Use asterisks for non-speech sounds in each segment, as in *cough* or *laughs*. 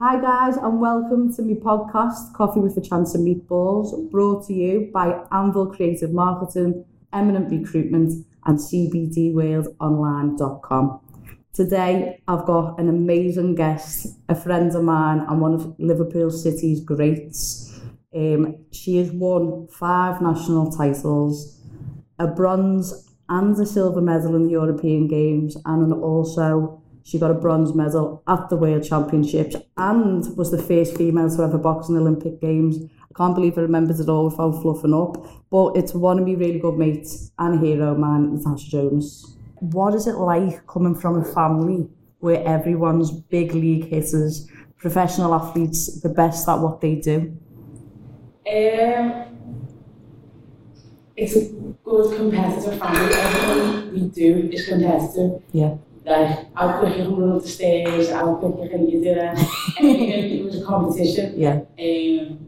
Hi guys and welcome to my podcast Coffee with a Chance of Meatballs brought to you by Anvil Creative Marketing, Eminent Recruitment and CBDWorldOnline.com. Today I've got an amazing guest, a friend of mine and one of Liverpool City's greats. Um, she has won five national titles, a bronze and a silver medal in the European Games and also she got a bronze medal at the World Championships and was the first female to ever box in the Olympic Games. I can't believe I remembered it all without fluffing up. But it's one of my really good mates and a hero man, Natasha Jonas. What is it like coming from a family where everyone's big league hitters, professional athletes, the best at what they do? Um, it's a good competitive family. Everything we do is competitive. Yeah. Like, how quick you can run up the stairs, how quick you can you do that. It was a competition. Yeah. Um,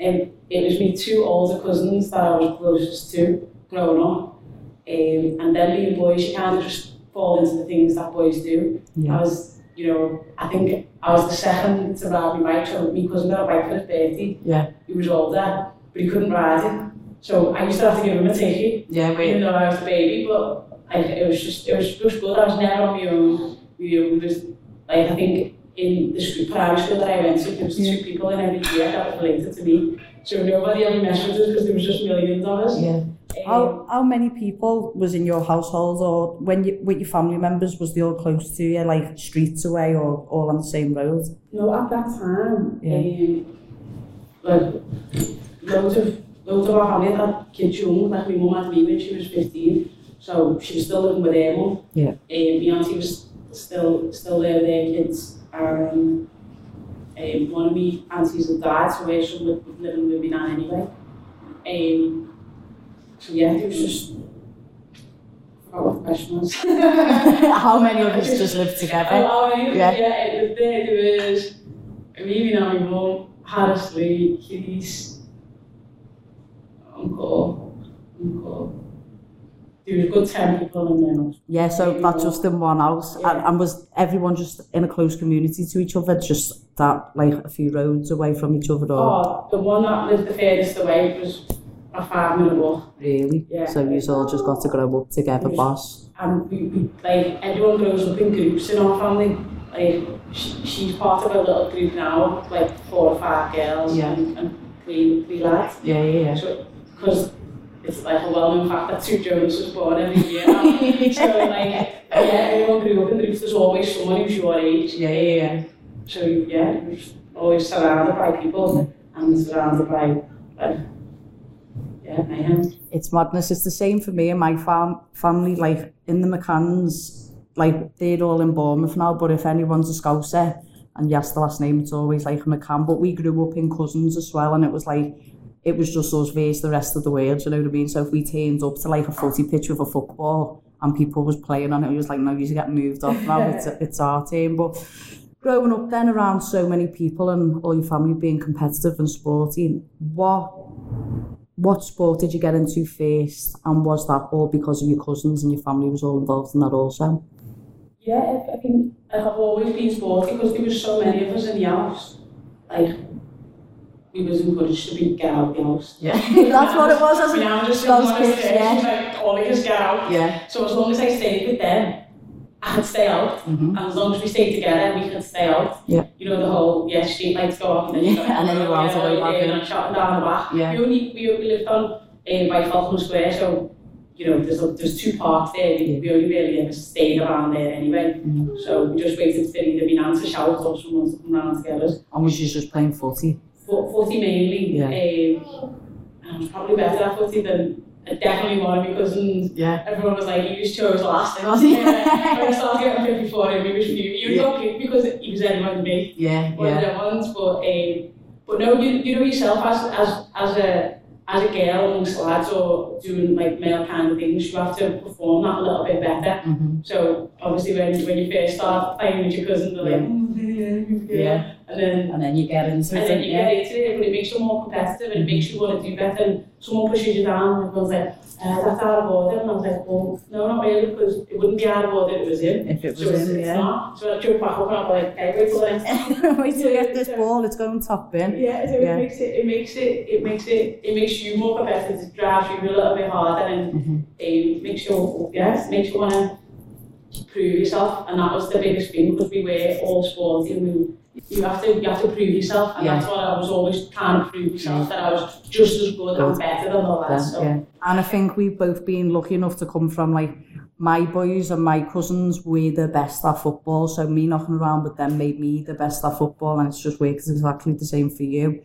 and it was me two older cousins that I was closest to growing up. Um, and then being boys, you kind of just fall into the things that boys do. Yeah. I was, you know, I think I was the second to ride my bike, so my cousin got a bike for his birthday. Yeah. He was older, but he couldn't ride it. So I used to have to give him a ticket, Yeah, even though I was a baby, but like, it was just, it was just good. I was never on my own. You know, there's, like, I think in the school, primary school that I went to, there was two people in every year that were related to me. So nobody ever messed with us because there was just millions of us. Yeah. Um, How, how many people was in your household or when you with your family members was they all close to you like streets away or all on the same road? No, at that time, Yeah. um, like, loads of, loads of our family had kids young, like my mum had me when she was 15, so she was still living with her mum. Yeah. Um, my auntie was still, still there with their kids, and um, one of my aunties had died, so her son was living with me now anyway. Um, so yeah, it was just, I forgot what the question. *laughs* How many of us *laughs* just lived together? Oh, oh, Yeah. yeah. it was there, there was me and my mum, Harris Lee, Keys, Uncle, Uncle. There was a good 10 people in there. Yeah, so that's just in one house. And, Yeah. and was everyone just in a close community to each other, just that like a few roads away from each other or Oh, the one that lived the furthest away was a five minute walk. really? Yeah. So you all just got to grow up together, Yeah. boss. And we, we, like, everyone grows up in groups in our family. Like, she, she's part of a little group now, like four or five girls Yeah. and, and three, three lads. Yeah, yeah, yeah. So, because it's like a well-known fact that two Jonas was born every year. *laughs* so like, yeah, everyone grew up in groups. There's always someone who's your age. Yeah, yeah, yeah. So yeah, you're always surrounded by people and surrounded by, like, yeah, mayhem. It's madness. It's the same for me and my fam- family. Like in the McCanns, like they're all in Bournemouth now. But if anyone's a Scouser and ask the last name, it's always like a McCann. But we grew up in cousins as well, and it was like it was just us versus the rest of the world. You know what I mean? So if we turned up to like a footy pitch with a football and people was playing on it, it was like, no, you should get moved off now. It's *laughs* it's our team, but. Growing up then around so many people and all your family being competitive and sporty, what what sport did you get into first and was that all because of your cousins and your family was all involved in that also? Yeah, I, think I have always been sporty because there was so many of us in the house. Like, we was encouraged to be get out the house. Yeah. *laughs* That's what it was, wasn't it? Just Those one of kids, the yeah. Like, all of us get out. Yeah. So as long as I stayed with them, I could stay out. Mm-hmm. And as long as we stayed together, we could stay out. Yeah. You know, the whole, yeah, street lights go off and then you Yeah, and then you go out away back in. and shutting down the back. Yeah. We only, we, we lived on, um, by Falkner Square, so, you know, there's, a, there's two parks there. We, Yeah. we only really ever stayed around there anyway. Mhm. So we just waited for either my nan to shout or someone to come round to get us. And was you just playing footy? Fo- Footy mainly. Yeah. Um, I was probably better at footy than uh, definitely one of my cousins. Yeah. Everyone was like, he *laughs* *laughs* was chose last. Was he? Yeah. I started getting picked before him, he was few. He was Yeah. not picked because he was anyone to me. Yeah, One of yeah. ones, but um, but no, you, you know yourself as as as a as a girl amongst lads or doing like male kind of things, you have to perform that a little bit better. Mm-hmm. So obviously when when you first start playing with your cousin, they're like, Yeah. "Mm, yeah, Um, and then you get into and it. And then you yeah. get into it, but it makes you more competitive and it makes you want to do better. And someone pushes you down and everyone's like, uh, that's out of order. And I was like, well, no, not really, because it wouldn't be out of order if it was him. If it was so him, it's yeah. Not. So I jump back up and I'm like, hey, wait till next *laughs* Wait till we get this ball, it's going top in. Yeah, so yeah. it makes it, it makes it, it makes it, it makes you more competitive, it drives you a little bit harder and mm -hmm. um, makes you, yes, makes you want to prove yourself. And that was the biggest thing because we were all sporty and we, you have to, you have to prove yourself. And Yeah. that's what I was always trying to prove myself, that I was just as good and Good. better than all that. Yeah, So, yeah. And I think we've both been lucky enough to come from like my boys and my cousins were the best at football, so me knocking around with them made me the best at football, and it's just worked exactly the same for you.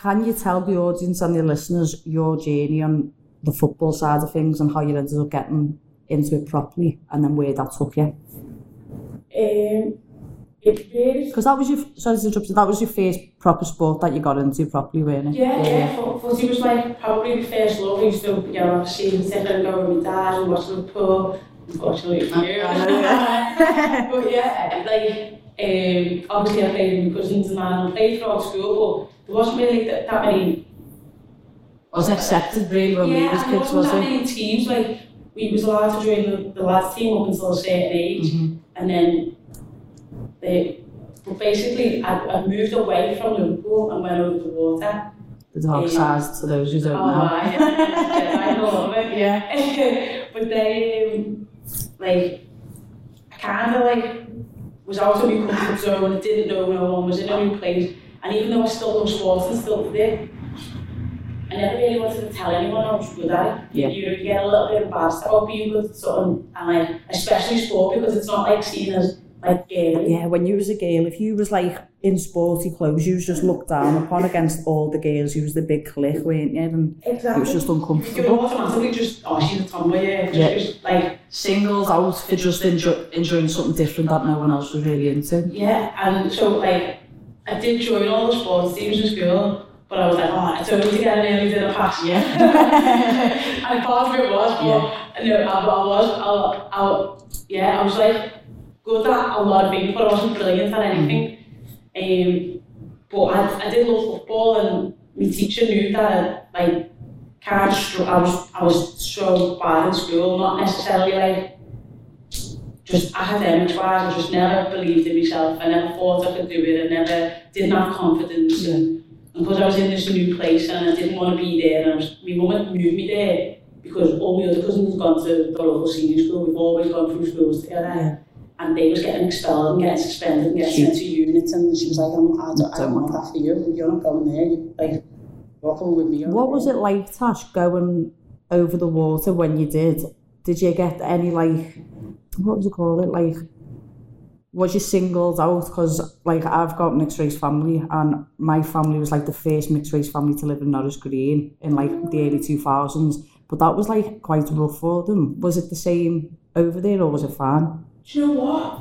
Can you tell the audience and the listeners your journey on the football side of things and how you ended up getting into it properly, and then where that took you? um, it really Because that was your sorry to interrupt you, that was your first proper sport that you got into properly, weren't it? Yeah, yeah, for, for he was my probably the first love. I used to, you know, see him sit and go with my dad and watch Liverpool. Unfortunately for you. I know, yeah. *laughs* but yeah, like, um, obviously I played with my cousins and that, and I played throughout school, but there wasn't really that, that many. wasn't accepted really when we yeah, was and there kids, wasn't was that many teams. Like, we was allowed to join the, the lads team up until a certain age, Mhm. and then they. But basically, I, I moved away from Liverpool and went over the water. The dark Yeah. side to those who don't Oh, know. I, *laughs* I, I love it. Yeah. *laughs* but they, um, like, I kind of like was out of my comfort zone and didn't know no one was in a new place. And even though I still love sports and still did, I never really wanted to tell anyone I was good at it. Yeah. You you get a little bit embarrassed about being good at something, and like, especially sport because it's not like seen as like. Yeah, when you was a girl, if you was like in sporty clothes, you was just looked down upon against all the girls. You was the big clique, weren't you? And Exactly. it was just uncomfortable. you automatically just, oh, she's a tomboy, yeah. Just, Yeah. just like, Singles out for just enjoy, enjoying something different that no one else was really into. Yeah, and so like I did join all the sports teams in school, but I was like, oh, *laughs* I don't need to get an early dinner pass. Yeah. and part of it was, but no, I, I was, I, I, yeah, I was like good at a lot of things, but I wasn't brilliant at anything. Um, but I, I did love football, and my teacher knew that like of str- I was I was so bad in school, not necessarily like just academics wise, I just never believed in myself. I never thought I could do it. I never didn't have confidence. And, and because I was in this new place and I didn't want to be there, and I was, my mum had moved me there because all my other cousins had gone to the local senior school. We've always gone through schools together. Yeah. And they was getting expelled and getting suspended and getting sent to units. And she was like, I'm, I, don't, I don't want that for you. You're not going there. You, like, you're with me. What there." was it like, Tash, going over the water when you did? Did you get any like, what would you call it? Like, was you singled out? Because like I've got mixed race family, and my family was like the first mixed race family to live in Norris Green in like the early two thousands. But that was like quite rough for them. Was it the same over there, or was it fine? Do you know what?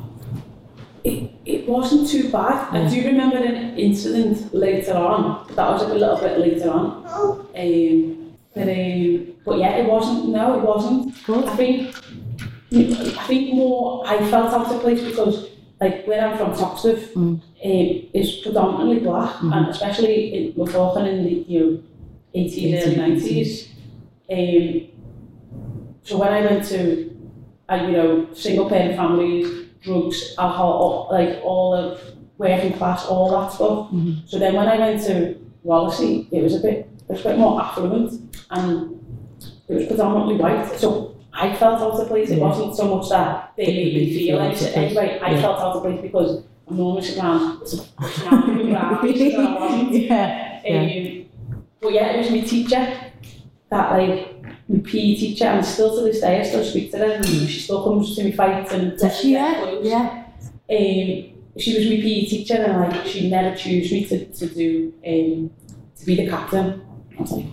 It, it wasn't too bad. I do remember an incident later on, but that was a little bit later on. Um, but, um, but yeah, it wasn't, no, it wasn't. Good. I think, I think more, I felt out of place because, like, where I'm from, Toxteth, Mm. um, is predominantly black, and especially, in, we're talking in the, you know, 80s, early 90s. Um, so when I went to uh, you know, single parent families, drugs, alcohol, all, like all of working class, all that stuff. Mhm. So then when I went to Wallasey, it was a bit, it was a bit more affluent and it was predominantly white. So I felt out of place. It wasn't so much that they made me feel like it. Anyway, I felt out of place because I'm normally around, surrounded around, so I yeah. Um, but yeah, it was my teacher that like my PE teacher, and still to this day I still speak to her, and she still comes to me fights and Does she? Yeah. Yeah. Um, she was my PE teacher, and like she never chose me to, to do um, to be the captain. I was like,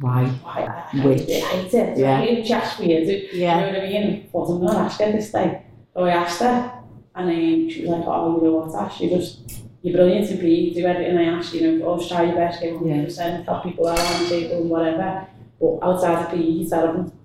Why? why? I, I, Which? I hate it. Yeah. I hate chess weird. You Yeah. know what I mean? But I'm gonna ask her this day. So I asked her, and um, she was like, oh, you know what, Ash, you just you're brilliant in PE, do everything I ask, you know, always try your best, give 100%, help people out on the table and whatever. But outside of PE, you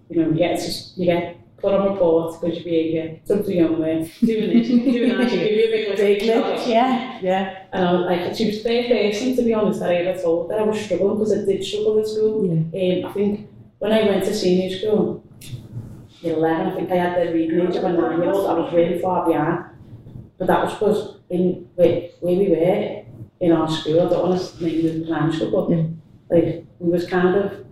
you know, you get, just, you get on report because your behaviour, something young way, doing this, doing that, she give you a big Big lift. yeah. Yeah. And I was like, she was the person, to be honest, that I ever told that I was struggling because I did struggle in school. Yeah. Um, I think when I went to senior school, at 11, I think I had the reading age of a nine-year-old. I was really far behind. But that was because in where, where we were in our school, I don't want to name the primary school, but Yeah. like we was kind of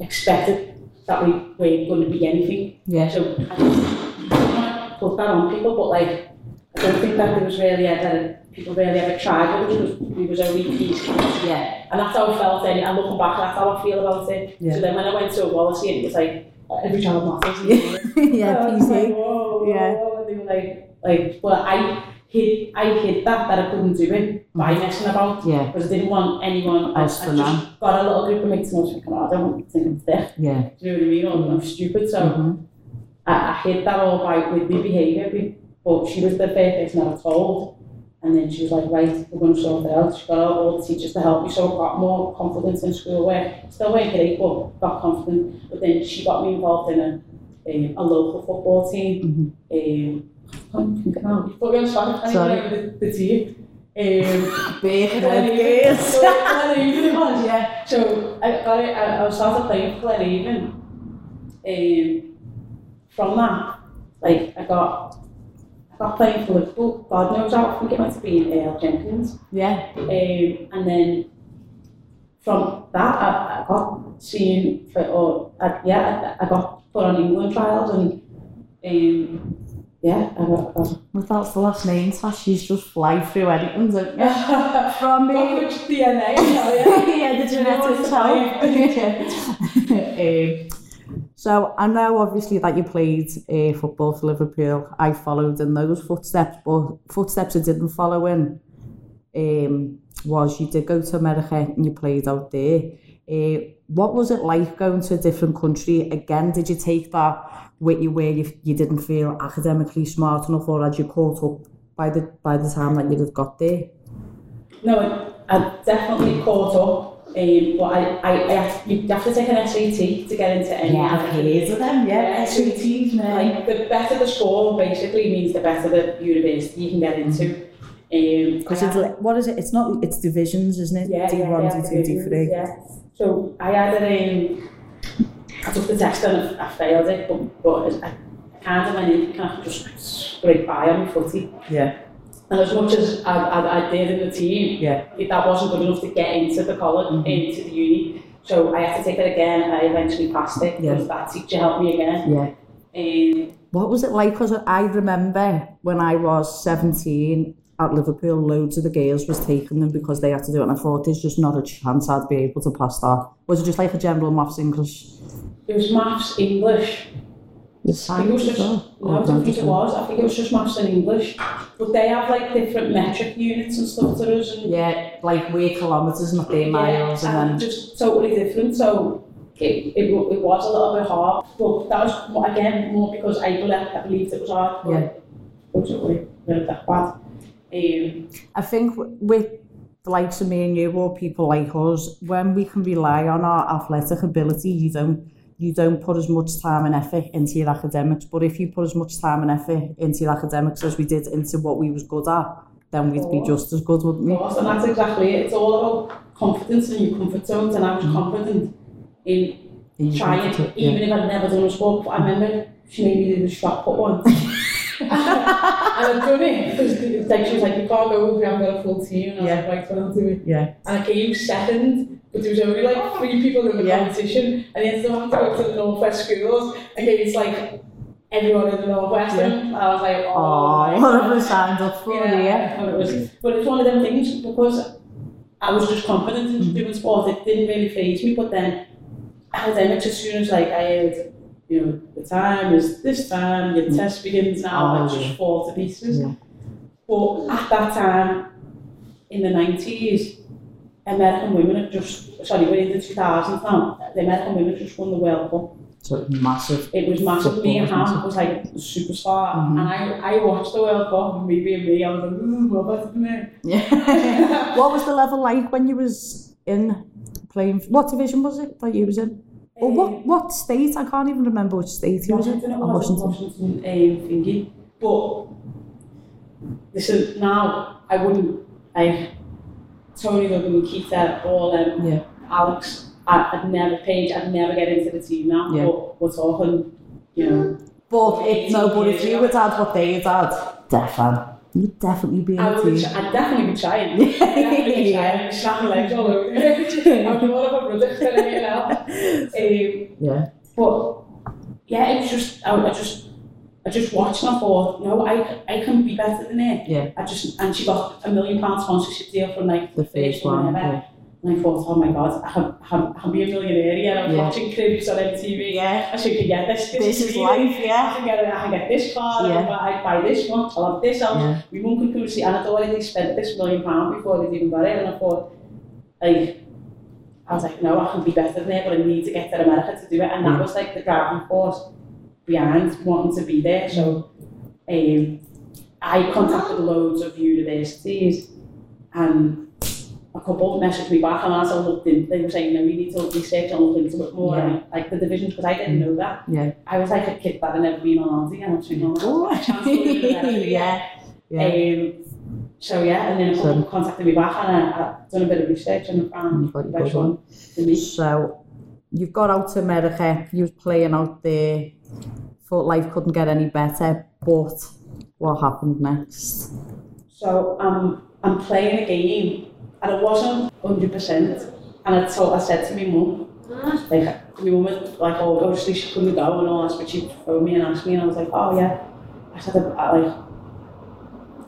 expected that we weren't going to be anything. Yeah. So I don't want to put that on people, but like I don't think that there was really ever people really ever tried it because we was only these kids. Yeah. And that's how I felt then, and looking back, that's how I feel about it. Yeah. So then when I went to a Wallasey, it was like, every child matters. *laughs* yeah, I was like, PC. whoa, Yeah. whoa, and they were like, like, but I hid, I hid that, that I couldn't do it by messing about. Yeah, Because I didn't want anyone Else I, to I just got a little group of mates and I was thinking, oh, I don't want to think I'm yeah. Do you know what I mean? Or I'm stupid. So Mhm. I, I hid that all by with my behaviour. But she was the first person I was told. And then she was like, right, we're going to sort it out. She got all, the teachers to help me, so I got more confidence in schoolwork. Still weren't great, but got confident. But then she got me involved in a, a, a local football team. Um, I can't think of now. You put me on the spot, I can't Sorry. even the, the team. Um, Big So, Glenavon it was. Yeah. So I got it, I, I started playing for Glenavon. Um, from that, like I got, I got playing for Liverpool. God knows how. I think it might have been A.L. Jenkins. Yeah. Um, and then from that, I, I got seen for, or I, yeah, I, I got put on England trials and um, yeah, I got. I got Well, that's the last name, Tash. She's just fly through anything, don't you? From me. Which DNA? Yeah. *laughs* yeah, the genetic what's type. um, so I know obviously that you played uh, football for Liverpool. I followed in those footsteps, but footsteps I didn't follow in um, was you did go to America and you played out there. Uh, what was it like going to a different country? Again, did you take that with you where you, you didn't feel academically smart enough or had you caught up by the by the time that you'd have got there? No, I, I definitely caught up. Um, but I, I, I have, you have to take an SAT to get into any. Layers of them, Yeah, SATs, Like the better the score basically means the better the university you can get into. Um, Because I it's what is it? It's not. It's divisions, isn't it? yeah, D yeah, one, yeah, D two, D3. Yeah. So I had a, um, I took the test and I failed it, but, but I, I kind of went in kind of just scraped by on my footy. Yeah. And as much as I, I, I did in the team, yeah. it, that wasn't good enough to get into the college, mm -hmm. into the uni. So I had to take it again and I eventually passed it because yeah. that teacher helped me again. Yeah. Um, what was it like? Because I remember when I was 17, at Liverpool, loads of the girls was taking them because they had to do it, and I thought there's just not a chance I'd be able to pass that. Was it just like a general maths English? it was maths, English. The I think it was science as just, well? no, I don't oh, think it was. I think it was just maths and English. But they have like different metric units and stuff to us. And, Yeah, like we're kilometres, not their miles, yeah, and then just totally different. So it, it, it was a little bit hard. But that was, again, more because I, believed, I believed it was hard. but Yeah. It wasn't really, really that bad. Um, I think with the likes of me and you or people like us, when we can rely on our athletic ability, you don't you don't put as much time and effort into your academics. But if you put as much time and effort into your academics as we did into what we was good at, then we'd be just as good, wouldn't we? course, and that's exactly it. It's all about confidence and your comfort zones, and I was confident in In trying, comfort, yeah. even if I'd never done a sport. But I remember she made me do the shot put once. *laughs* *laughs* and I'd done it like, she was like, you can't go if you haven't got a full team. And I was Yeah. like, right, well, I'll do it. Yeah, And I came second, but there was only like three people in the Yeah. competition. And then still had to go to the Northwest schools against like everyone in the Northwest. And I was like, oh, oh, my what have God. we signed up for? Yeah, Yeah, it was, but it's one of them things because I was just confident in Mhm. doing sport. It didn't really phase me, but then academics, as soon as like I heard, you know, the time is this time, your Mm. test begins now, Oh, I just fall to pieces. Yeah. But at that time, in the nineties, American women had just sorry, we're in the two thousands now. The American women just won the World Cup. so massive. It was massive. Mia Hamm was like a superstar, Mhm. and I, I watched the World Cup, and me being me, I was like, ooh, what better than me? Yeah. *laughs* what was the level like when you was in playing? What division was it that you was in? Or what what state? I can't even remember which state he was in. Washington, it Oh, was Washington. Washington, um, thingy. But listen, now I wouldn't like Tony Logan, Keita, all um, Yeah. Alex, I, I'd never Paige, I'd never get into the team now. Yeah. But we're talking, you know, But if no, but if you would had what they had had, definitely, you'd definitely be I would, team. I'd definitely be trying. definitely be Yeah. *laughs* trying. Legs *laughs* all over. I'm one of a brother telling you now. *laughs* Um, Yeah. But yeah, it was just I, I just I just watched and I thought, no, I I can be better than her. Yeah. I just and she got a million pound sponsorship deal from like The first one. Yeah. And I thought, oh my god, have, have, have me a millionaire here. I'm yeah. watching Cribs on MTV. Yeah. I should get yeah, this. This, this is TV. life, yeah. I can get, I can get this car, yeah. I buy, I buy this one, I'll have this house. Yeah. My mum could come see, and I'd already spent this million pound before they'd even got it. And I thought, like, I was like, no, I can be better than it, but I need to get to America to do it. And that mm. was like the driving force behind wanting to be there. So mm. um, I contacted loads of universities and a couple messaged me back, and I looked in, they were saying, no, you need to research and look into it more, Yeah. and, like the divisions, because I didn't know that. Yeah. I was like a kid that had never been on Aldi, and I was thinking, oh, a chance to live in America. yeah. Yeah. Um, so yeah, and then a couple So- contacted me back and I, I've done a bit of research and found the best one for me. So you've got out to America, you was playing out there, thought life couldn't get any better, but what happened next? So um, I'm playing a game and it wasn't 100% and I, told, I said to my mum, like my mum was like, oh, obviously she couldn't go and all that, but she phoned me and asked me and I was like, oh yeah. I said, I, like,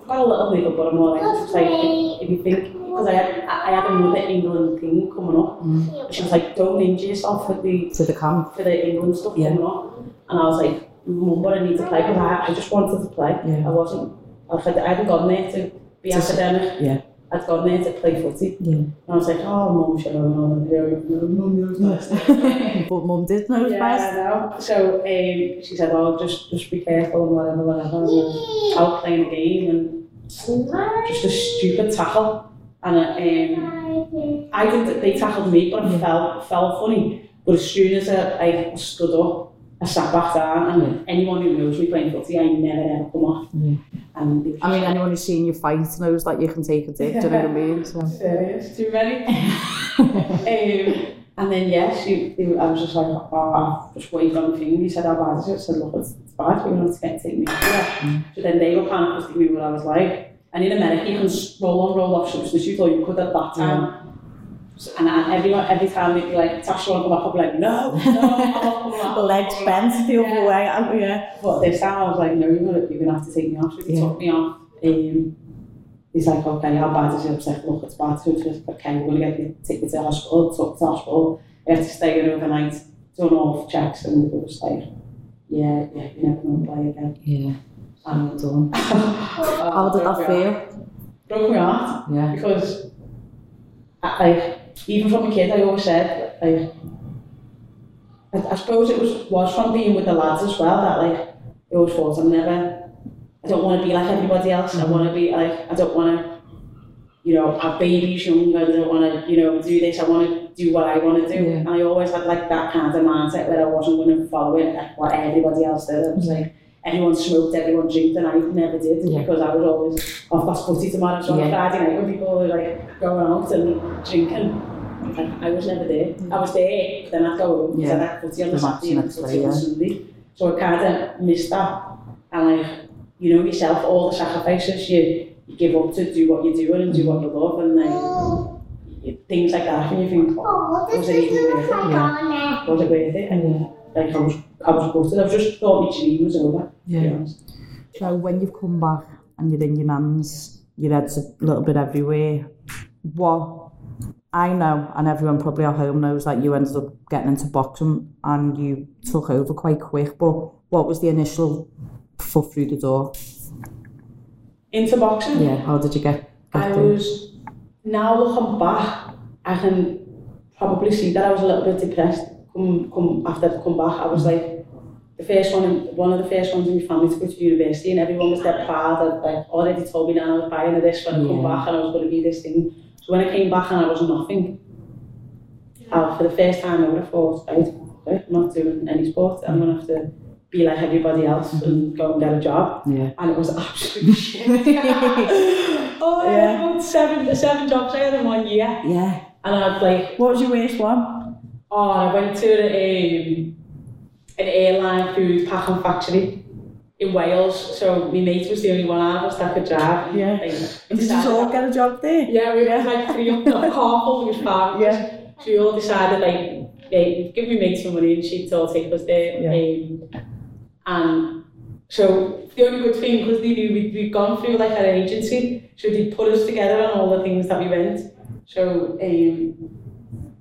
I've got a little niggle, but I'm more like, it's like, if, if you think, because I had, I I had another England thing coming up, mm. she was like, don't injure yourself with the for the camp? for the England stuff Yeah. coming up. And I was like, Mum, but I need to play because I, I just wanted to play. Yeah. I wasn't, I, was like, I hadn't gone there to be To s- academic. yeah. I'd gone there to play footy. Yeah. And I was like, oh, Mum, should I know? Mum knows best. *laughs* but mum did know yeah, best. I know. So um, she said, oh, just, just be careful and whatever, whatever. And I was playing a game and just a stupid tackle. And um, I did, they tackled me, but I fell, fell funny. But as soon as I, I stood up, a sat back down. And anyone who knows me playing footy, I never ever come off. Yeah. Um, I mean, anyone who's seen you fight knows that you can take a dick, do you know what I *laughs* mean? So. Serious, too many. *laughs* um, and then, yeah, she, they, I was just like, oh, I've just waved on the thing. He said, how bad is it? I said, look, it's, it's bad. we're not going to take me. Yeah. Mm. So then they were kind of me what I was like. And in America, you can roll on, roll off substitute, or you could at that time. Yeah. And, everyone, every time they'd be like, Tash, you want to come back? I'd be like, no, no, I'm not coming back. The legs bent the other Yeah. way, oh, yeah. But this time I was like, no, you're gonna, you're gonna have to take me off. So he Yeah. took me off. Um, he's like, okay, how bad is it? I was like, look, it's bad. So it's just, okay, we're gonna get you, take you to the hospital. Took to the hospital. I had to stay in overnight, done the checks, and it was like, yeah, yeah, you're never gonna play again. Yeah, And done. *laughs* How did that feel? Broke my heart Yeah. because, I, like, even from a kid, I always said, like, I, I suppose it was was from being with the lads as well that like I always thought I'm never I don't want to be like everybody else. I mm-hmm. want to be like I don't want to you know have babies young. I don't want to you know do this. I want to do what I want to do. Yeah. And I always had like that kind of mindset where I wasn't going to follow it like what everybody else did. I was like everyone smoked, everyone drank, and I never did yeah. because I was always off past forty tomorrow so on yeah. Friday night when people were like going out and drinking. I was never there. Mm. I was there, then I'd go home, yeah. then I'd put you on the, the Saturday and put you on Sunday. So I kind of missed that. And like, you know yourself, all the sacrifices you, you give up to do what you're doing and do what you love and then oh. you, things like that and you think, oh, oh was it even worth it? Yeah. Was it worth it? And like, I was, I was gutted. I just thought my dream was over. to be Yeah. So when you've come back and you're in your nan's, your head's a little bit everywhere, what I know, and everyone probably at home knows that you ended up getting into boxing and you took over quite quick, but what was the initial foot through the door? Into boxing. Yeah, how did you get, get I through? was now looking back, I can probably see that I was a little bit depressed. Come, come after I'd come back, I was like the first one, in, one of the first ones in my family to go to university, and everyone was dead proud. I'd like already told me that I was buying this when I come back, and I was going to be this thing. So when I came back and I was nothing, I, for the first time ever, I thought, right, okay, I'm not doing any sport. I'm going to have to be like everybody else and go and get a job. Yeah. And it was absolute *laughs* shit. *laughs* oh, I Yeah. had about seven, seven jobs I had in one year. Yeah. And I'd like, What was your worst one? Oh, I went to um, an airline food packing factory in Wales. So my mate was the only one out of us that could drive. Yeah. Like, did you all get a job there? Yeah, we *laughs* were like three up the carpool, five. Yeah. So we all decided like, yeah, give me mate some money and she'd all take us there. Um, and so the only good thing, because they knew we'd, we'd gone through like an agency, so they put us together on all the things that we went. So um,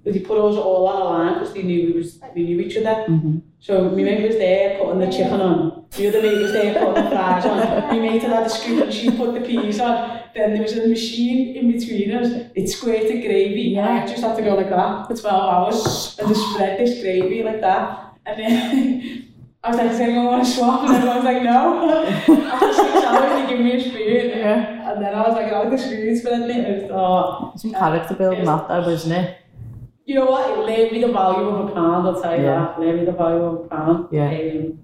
they put us all on a line because they knew we was we knew each other. Mm-hmm. So, mi mate was there putting the chicken on. The other mate was there putting the fries on. My mate had had a scoop and she put the peas on. Then there was a machine in between us. It squirted gravy. Yeah. I just had to go like that for 12 hours and just spread this gravy like that. And then *laughs* I was like, does anyone want to swap? And everyone was like, no. After six hours, they give me a spoon. Yeah. And then I was like, I was the spoons for a minute. Oh, Some character building that though, wasn't it? You know what? Learned me the value of a pound, I'll tell you Yeah. that. Learned me the value of a pound. Yeah. Um,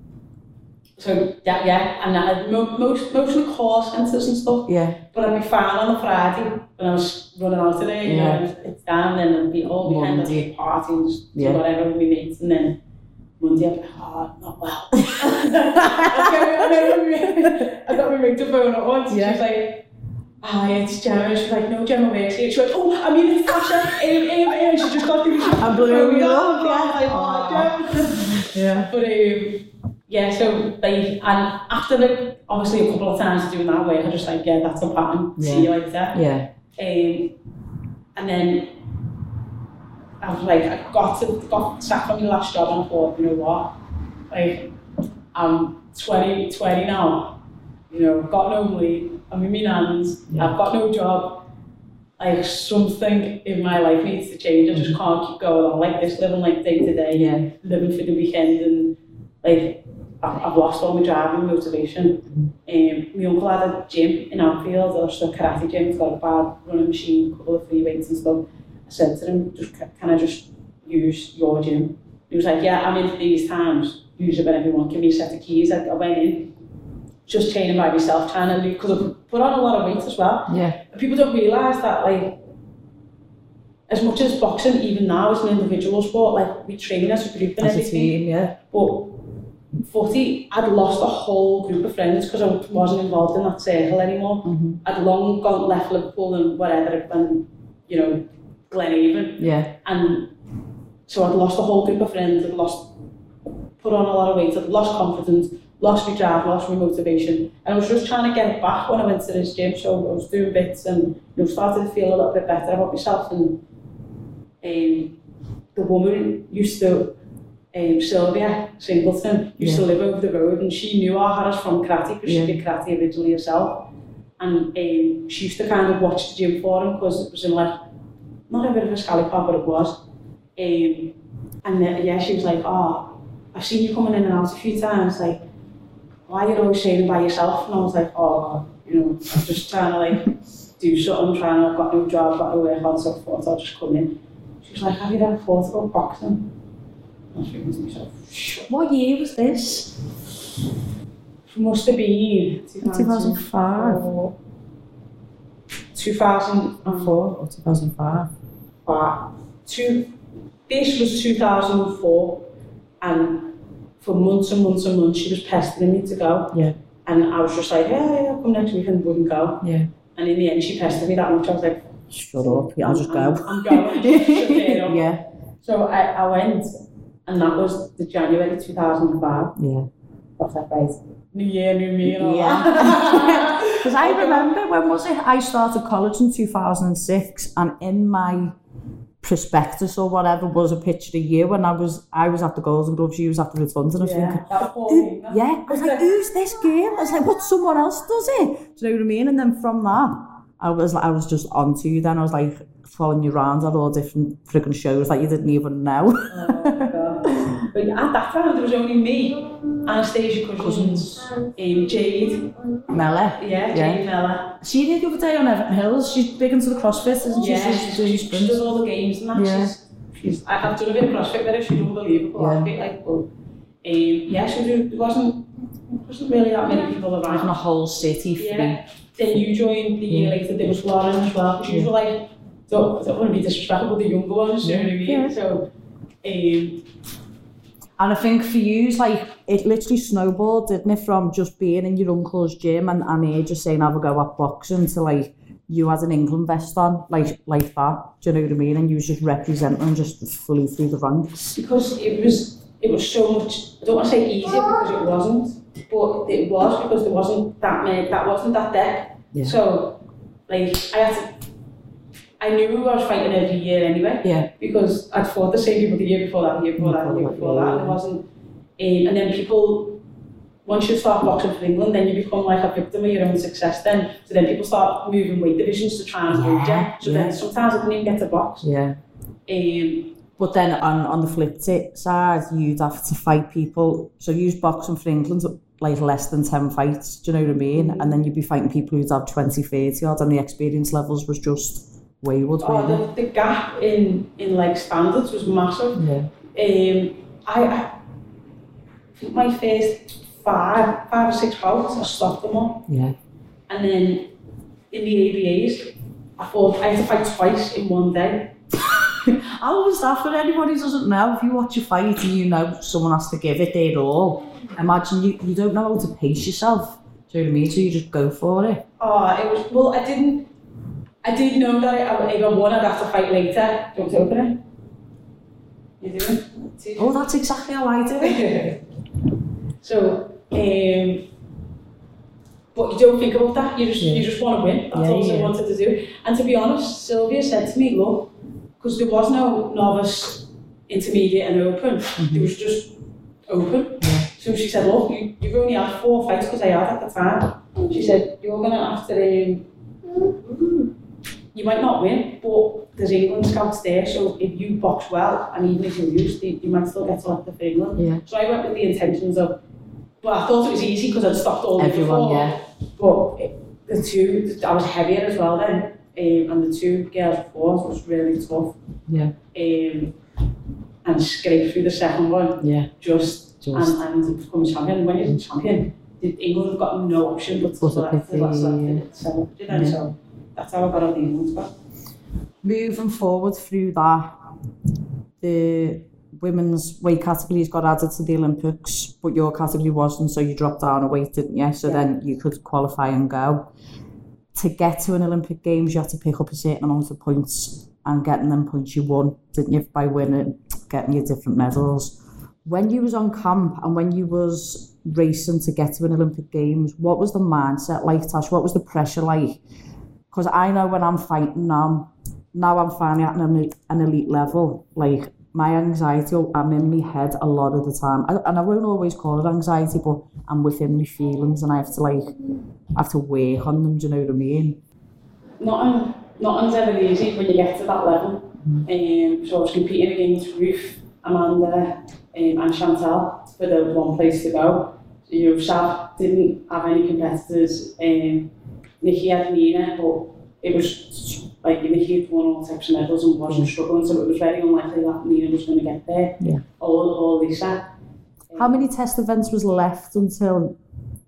so, yeah, yeah, and that, mo- most, mostly call centres and stuff. Yeah. But I'd be fine on a Friday when I was running out of there, you Yeah. know, it's, down, then I'd be all weekend, Monday. be partying and just do Yeah. whatever with my mates, and then Monday I'd be like, oh, not well. *laughs* *laughs* I got my- mate to phone at once, and Yeah. she was like, Hi, it's Gemma. She was like, no, Gemma works here. She went, oh, I mean, it's Tasha. Um, um, um. She just got through. I blew you up, Yeah, like, oh. Yeah. But um, yeah, so like, and after the, obviously a couple of times doing that work, I just like, yeah, that's a pattern. Yeah. See you later. Yeah. Um, and then I was like, I got to got sacked from my last job and I thought, you know what, like I'm 20, 20 now, you know, got no money, I'm in my Yeah. I've got no job. Like something in my life needs to change. I just can't keep going on like this, living like day to day Yeah. living for the weekend and like I've, I've lost all my drive and motivation. Um, my uncle had a gym in Anfield, or just a karate gym, he's got a bad running machine, a couple of free weights and stuff. I said to him, just, ca- can I just use your gym? He was like, yeah, I'm in for these times, use it whenever you want, give me a set of keys. I, I went in, just training by myself, trying to, because I've put on a lot of weight as well. Yeah. And people don't realise that, like, as much as boxing, even now, is an individual sport, like, we train as a group and As a team, yeah. But footy, I'd lost a whole group of friends because I wasn't involved in that circle anymore. Mm-hmm. I'd long gone left Liverpool and whatever, and, you know, Glenhaven. Yeah. And so I'd lost a whole group of friends, I'd lost, put on a lot of weight, I'd lost confidence, lost my drive, lost my motivation. And I was just trying to get it back when I went to this gym. So I was doing bits and you know, started to feel a little bit better about myself. And um, the woman used to, um, Sylvia Singleton, used to live over the road and she knew I had us from karate because Yeah. she did karate originally herself. And um, she used to kind of watch the gym for him because it was in like, not a bit of a scallywag, but it was. Um, and then, yeah, she was like, oh, I've seen you coming in and out a few times, like, why are you always training by yourself? And I was like, oh, you know, I'm just trying to like do something, trying to, I've got no job, got no work on, so I thought I'll just come in. She was like, have you ever thought about boxing? And I was thinking to myself, What year was this? It must have been 2005. 2004. Or 2005. But two, this was 2004, and for months and months and months she was pestering me to go. Yeah. And I was just like, yeah, yeah, I'll come next week and wouldn't go. Yeah. And in the end, she pestered me that much. I was like, Shut up. Yeah, I'll just I'm, go. I'm going. Fair enough. yeah. So I, I went, and that was the January 2005. Yeah. What's that right? New year, new me, and all Yeah. that. *laughs* Because I *laughs* remember, when was it? I started college in 2006 and in my prospectus or whatever was a picture of you and I was I was at the Golden Gloves, you was at the Refunds and I was yeah, thinking, that was yeah, I was like, who's this girl? I was like, what someone else does it? Do you know what I mean? And then from that, I was like, I was just onto you then. I was like following you around at all different frigging shows that you didn't even know. Oh. Time, there was only me, Anastasia Cousins, um, Jade, Mella, yeah, Yeah. Jade Mella. she did the other day on Everton Hills. She's big into the CrossFit, isn't she? Yeah, she's doing she, she does all the games and that. Yeah. She's, she's, I have done a bit of CrossFit with her, she's unbelievable Yeah. athlete, like, but, um, yeah, so there wasn't, wasn't really that many people Like in around. a whole city free. Yeah. Then you joined the year Yeah. later, there was Lauren as well, because you were like, don't, I don't want to be disrespectful, but the younger ones, you know what I mean? Yeah. So, Um, And I think for you, it's like, it literally snowballed, didn't it, from just being in your uncle's gym and, and he just saying, have a go at boxing to like, you had an England vest on, like like that, do you know what I mean? And you was just representing just flew through the ranks. because it was it was so much I don't want to say easier because it wasn't but it was because there wasn't that many that wasn't that deck Yeah. so like I had to I knew I was fighting every year anyway Yeah. because I'd fought the same people the year before that the year before that the year before that and it wasn't um, and then people once you start boxing for England then you become like a victim of your own success then so then people start moving weight divisions to try and hold Yeah, you so yeah. then sometimes I didn't even get to box Yeah. um, But then on, on the flip side, you'd have to fight people. So you was boxing for England, like less than 10 fights, do you know what I mean? And then you'd be fighting people who'd have 20, 30 odd, and the experience levels was just wayward, Oh, really. the, the gap in, in like standards was massive. Yeah. Um, I, I think my first five, five or six bouts, I stopped them all. Yeah. And then in the ABAs, I thought I had to fight twice in one day. *laughs* How was that for anyone who doesn't know? If you watch a fight and you know someone has to give it their all, imagine you, you don't know how to pace yourself. Do you know what I mean? So you just go for it. Oh, it was, well, I didn't, I did know that I, I won, I'd have to fight later. Do you want to open it? You doing? See? Oh, that's exactly how I do it. *laughs* so, um, but you don't think about that. You just Yeah. you just want to win. That's Yeah, all yeah. I wanted to do. And to be honest, Sylvia said to me, "Look, because there was no novice, intermediate, and open. It was just open." Yeah. So she said, "Look, you, you've only had four fights because I had at the time." She said, "You're gonna have to." Um, you might not win, but there's England scouts there, so if you box well, and even if you lose, you, you might still get selected for England. Yeah. So I went with the intentions of, but I thought it was easy because I'd stopped all the Everyone, before. yeah. But it, the two, I was heavier as well then, um, and the two girls before was really tough. Yeah. Um, and scraped through the second one, Yeah. just, Just. and, and become champion. When you're champion, the- England have got no option but to select the last the- selected. So, you know, Yeah. so that's how I got on the England spot. moving forward through that, the women's weight categories got added to the Olympics, but your category wasn't, so you dropped down a weight, didn't you? So Yeah. then you could qualify and go. To get to an Olympic Games, you had to pick up a certain amount of points, and getting them points you won, didn't you, by winning, getting your different medals. When you was on camp and when you was racing to get to an Olympic Games, what was the mindset like, Tash? What was the pressure like? Because I know when I'm fighting now, now I'm finally at an, an elite level. Like my anxiety, I'm in my head a lot of the time, I, and I won't always call it anxiety, but I'm within my feelings, and I have to like, I have to work on them. Do you know what I mean? Nothing, nothing's ever easy when you get to that level. Um, so I was competing against Ruth, Amanda, um, and Chantal for the one place to go. So, you know, didn't have any competitors. Um, Nikki had Nina, but it was like Nikki had won all types of medals and wasn't struggling, so it was very unlikely that Nina was going to get there. Yeah. Or, or Lisa. How many test events was left until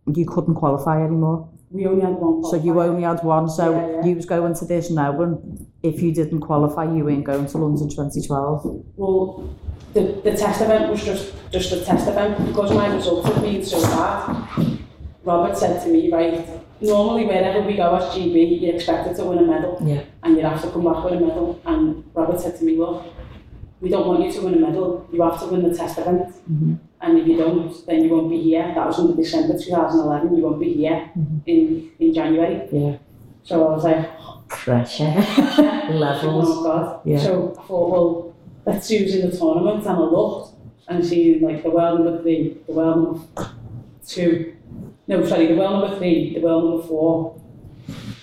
you couldn't qualify anymore? We only had one. So you only had one. So Yeah, yeah. you was going to this now, and if you didn't qualify, you weren't going to London 2012. Well, the, the test event was just, just a test event because my results had been so bad. Robert said to me, right, normally wherever we go as GB, you're expected to win a medal Yeah. and you'd have to come back with a medal. And Robert said to me, look, we don't want you to win a medal, you have to win the test event. Mhm. And if you don't, then you won't be here. That was in December 2011, you won't be here in, in January. Yeah. So I was like, Pressure. *laughs* Oh Levels. God. Yeah. So I thought, well, let's see who's in the tournament. And I looked and see like the world number three, the world number two, no, sorry, the world number three, the world number four,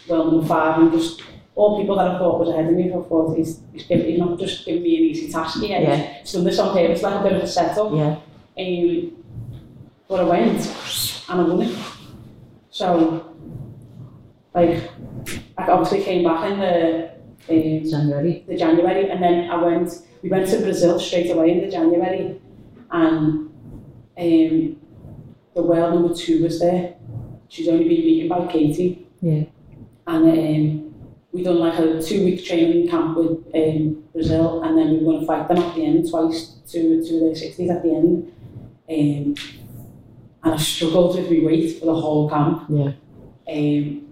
world number five, and just all people that I thought was ahead of me. I thought he's, he's, giving, he's not just giving me an easy task here. Yeah. He's done this on purpose, like a bit of a setup. Yeah. Um, but I went and I won it. So, like, I obviously came back in the um, January. the January, and then I went. We went to Brazil straight away in the January, and um, the world number two was there. She's only been beaten by Katie, Yeah. and um, we done like a two week training camp with um, Brazil, and then we were going to fight them at the end twice, two two of their sixties at the end. Um, and I struggled with my weight for the whole camp. Yeah. Um,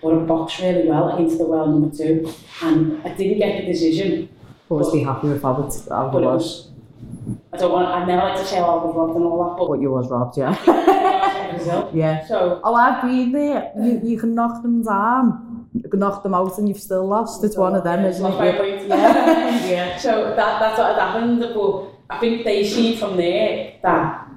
but I boxed really well against the world number two, and I didn't get the decision. Always be happy with how it, how it was. I don't want. I never like to say oh, I was robbed and all that, but But you was robbed, yeah. I was in Brazil. yeah. So Oh, I've been there. You, you can knock them down, you can knock them out and you've still lost. It's one of them, isn't it? Yeah. *laughs* Yeah. So that that's what had happened. But I think they see from there that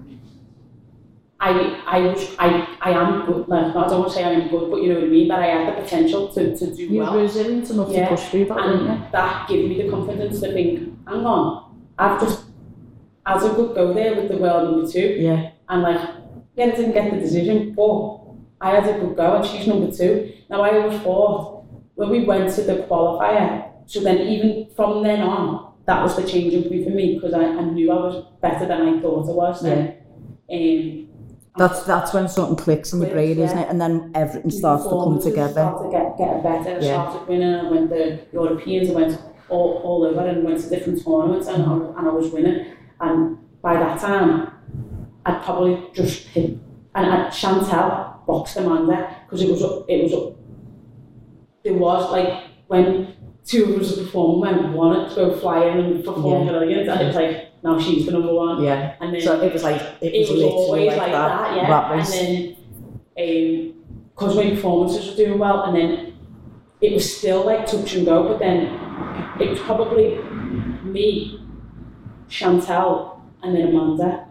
I I was I I am good. Like I don't want to say I'm good, but you know what I mean. That I had the potential to, to do You well. were resilient enough Yeah. to push through that, weren't you? and that gave me the confidence to think, hang on, I've just as a good go there with the world number two, Yeah. and like, yeah, I didn't get the decision, but I had a good go, and she's number two. Now I always thought when we went to the qualifier, so then even from then on, that was the changing point for me because I, I knew I was better than I thought I was. Then, um, That's that's when something clicks in the brain, isn't it? And then everything starts to come together. Started to get, get better. I Yeah. started winning. I went to the Europeans. I went all, all over and went to different tournaments and, I, and I was winning. And by that time, I'd probably just hit. And, and Chantelle boxed Amanda because it was it was there was like when two of us were performing, when one had to go flying and perform Yeah. brilliant, and it's like now she's the number one. Yeah. And then So it was like it it was, always like, like that. that, yeah. And then, um, because my performances were doing well, and then it was still like touch and go, but then it was probably me, Chantelle, and then Amanda.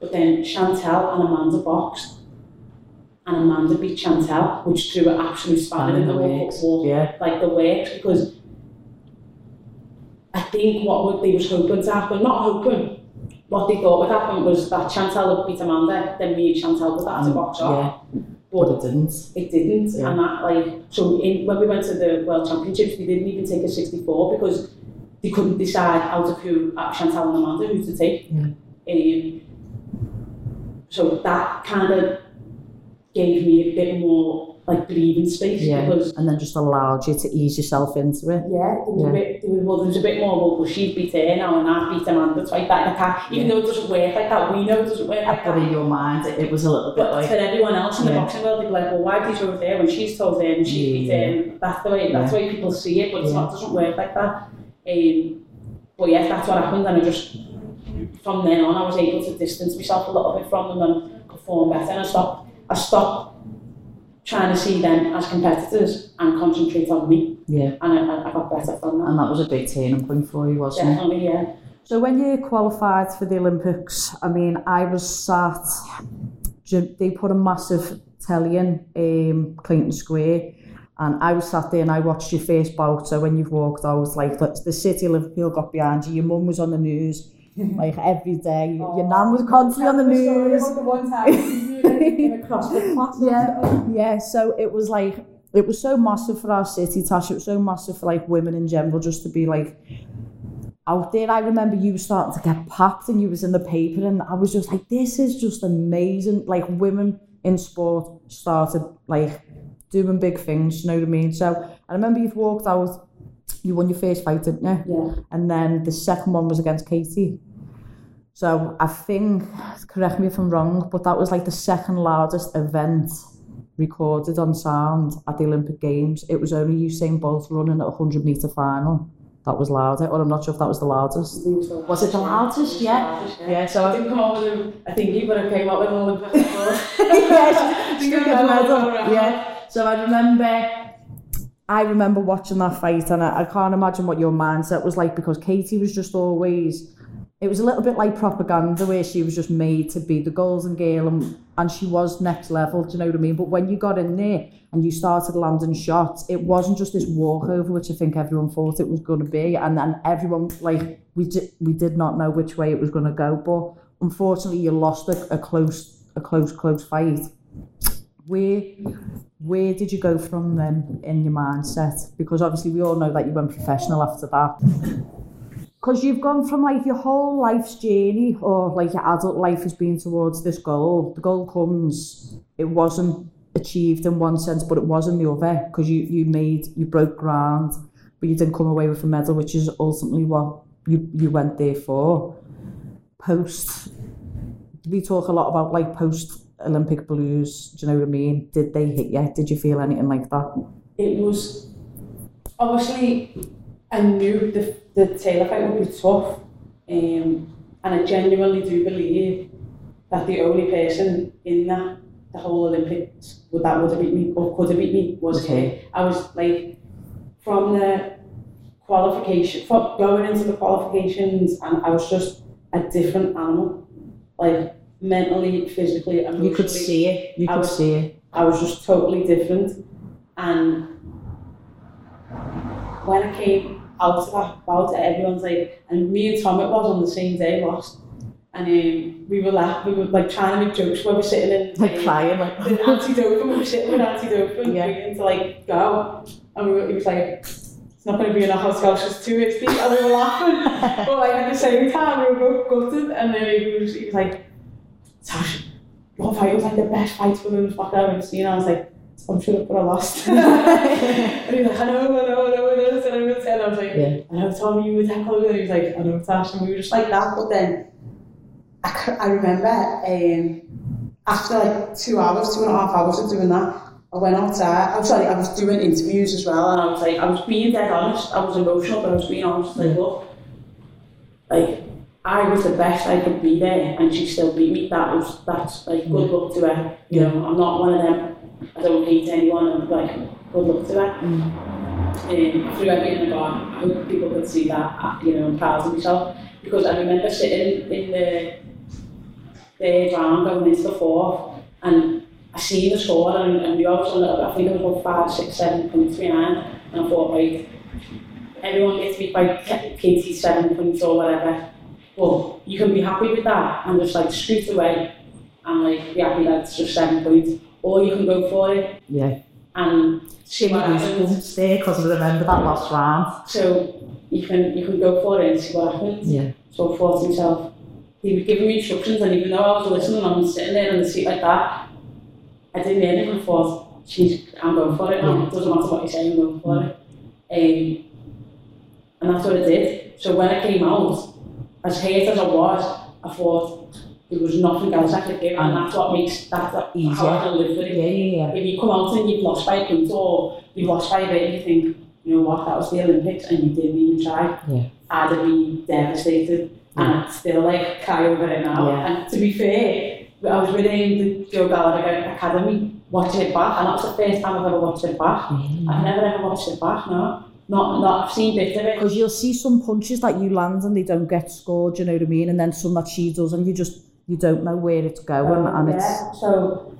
But then Chantelle and Amanda boxed, and Amanda beat Chantelle, which threw an absolute spanner in the Works. wall, Yeah. like the works, because I think what they was hoping to happen, not hoping, what they thought would happen was that Chantelle would beat Amanda, then me and Chantelle would have to Um, box off. yeah. But But it didn't. it didn't, Yeah. and that like so in, when we went to the World Championships, they didn't even take a 64 because they couldn't decide out of who uh, Chantelle and Amanda who to take. Um, so that kind of gave me a bit more like breathing space Yeah. because And then just allowed you to ease yourself into it. yeah, there was Yeah. a bit, there was, well, there was a bit more, well, well she's beat her now and I beat Amanda twice that in the car. Even Yeah. though it doesn't work like that, we know it doesn't work like But that. in your mind, it, it was a little bit But like, for everyone else in the boxing world, they'd be like, well, why did you over there when she's told them and she beat Yeah. her? And that's the way that's the way people see it, but it's Yeah. not it doesn't work like that. Um, but yes, that's what happened, and I just from then on I was able to distance myself a little bit from them and perform better. And I stopped I stopped trying to see them as competitors and concentrate on me, yeah. and I, I got better from that. And that was a big turning point for you, wasn't it? Definitely, yeah. So when you qualified for the Olympics, I mean, I was sat, they put a massive telly in um, Clayton Square, and I was sat there and I watched your first bout. So when you've walked out, like the, the city of Liverpool got behind you, your mum was on the news, *laughs* like every day, your nan was constantly on the news. the one time in a CrossFit. Yeah, yeah. So it was like it was so massive for our city, Tash. It was so massive for like women in general, just to be like out there. I remember you were starting to get packed, and you was in the paper, and I was just like, this is just amazing. Like women in sport started like doing big things. You know what I mean? So I remember you've walked out. You won your first fight, didn't you? Yeah. and then the second one was against Katie. So I think, correct me if I'm wrong, but that was like the second loudest event recorded on sound at the Olympic Games. It was only Usain Bolt running at a 100 metre final. That was louder, or I'm not sure if that was the loudest. Was it the loudest? Yeah. Yeah, so I didn't come up with a, I think he would have came up with an Olympic record. yeah, she, she You took know, a medal. Yeah. So I remember, I remember watching that fight, and I, I can't imagine what your mindset was like because Katie was just always. It was a little bit like propaganda where she was just made to be the golden girl and, and she was next level, do you know what I mean? But when you got in there and you started landing shots, it wasn't just this walkover, which I think everyone thought it was going to be. And then everyone, like, we, di- we did not know which way it was going to go. But unfortunately, you lost a, a close, a close, close fight. Where, where did you go from then in your mindset? Because obviously we all know that you went professional after that. *laughs* Because you've gone from like your whole life's journey or like your adult life has been towards this goal. The goal comes, it wasn't achieved in one sense, but it was in the other because you, you made, you broke ground, but you didn't come away with a medal, which is ultimately what you, you went there for. Post, we talk a lot about like post Olympic blues, do you know what I mean? Did they hit you? Did you feel anything like that? It was obviously I knew the the Taylor fight would be tough, um, and I genuinely do believe that the only person in that the whole Olympics would that would have beat me or could have beat me was Okay. her. I was like from the qualification, from going into the qualifications, and I was just a different animal, like mentally, physically, emotionally. You could see it. You I could was- see it. I was just totally different. And when I came out of that bout, everyone's like, and me and Tom it was on the same day, lost. And um, we were like, we were like trying to make jokes while we were sitting in Like um, crying, like. the *laughs* anti-doping, we were sitting with anti-doping, Yeah. waiting to like go. And we were, he was like, it's not going to be in a house girl, she's too risky. And we were laughing. *laughs* but like at the same time, we were both gutted. And then he was, he was like, Tash, your fight was like the best fight for women's back I've ever seen. I was like, I'm sure I could have lost. and he was like, I know, I know, I know, I know. And I was and I was like, Yeah. I know, Tom, you were close. And he was like, I know, Tash. And we were just like that. But then I, I remember um, after like two hours, two and a half hours of doing that, I went outside. I'm sorry, I was doing interviews as well, and I was like, I was being dead honest. I was emotional, but I was being honest. Like, look, like I was the best I could be there, and she still beat me. That was that's like good luck to her. You know, I'm not one of them. I don't hate anyone, and like good luck to her. Um, through everything I got, I hope people could see that. You know, I'm proud of myself because I remember sitting in the third round going into the fourth, and I seen the score, and, and we always on the, I think it was about five, six, seven points behind, and I thought, right, everyone gets beat by Katie seven points or whatever. But you can be happy with that and just like scoot away and like be happy that it's just seven points. Or you can go for it Yeah. and see what happens. there because I remember that last round. So you can you can go for it and see what happens. Yeah. So I thought to myself, he was giving me instructions and even though I was listening, I'm sitting there in the seat like that, I didn't hear anything. I thought, geez, I'm going for it now. It doesn't matter what you say, I'm going for it. Um, and that's what I did. So when I came out, as hate as I was, I thought there was nothing else I could do, and that's what makes that what, easier. How I can live with it. Yeah, yeah, yeah. If you come out and you've lost by a point or you've lost by a bit, you think, you know what, that was the Olympics, and you didn't even try. Yeah. I'd have been devastated, yeah. and I'd still like cry over it now. Yeah. And to be fair, I was within the Joe Gallagher Academy watching it back, and that was the first time I've ever watched it back. Mm. I've never ever watched it back, no. Not, not, I've seen bits of it. Because you'll see some punches that you land and they don't get scored, you know what I mean? And then some that she does and you just, you don't know where it's going and it's, yeah, so,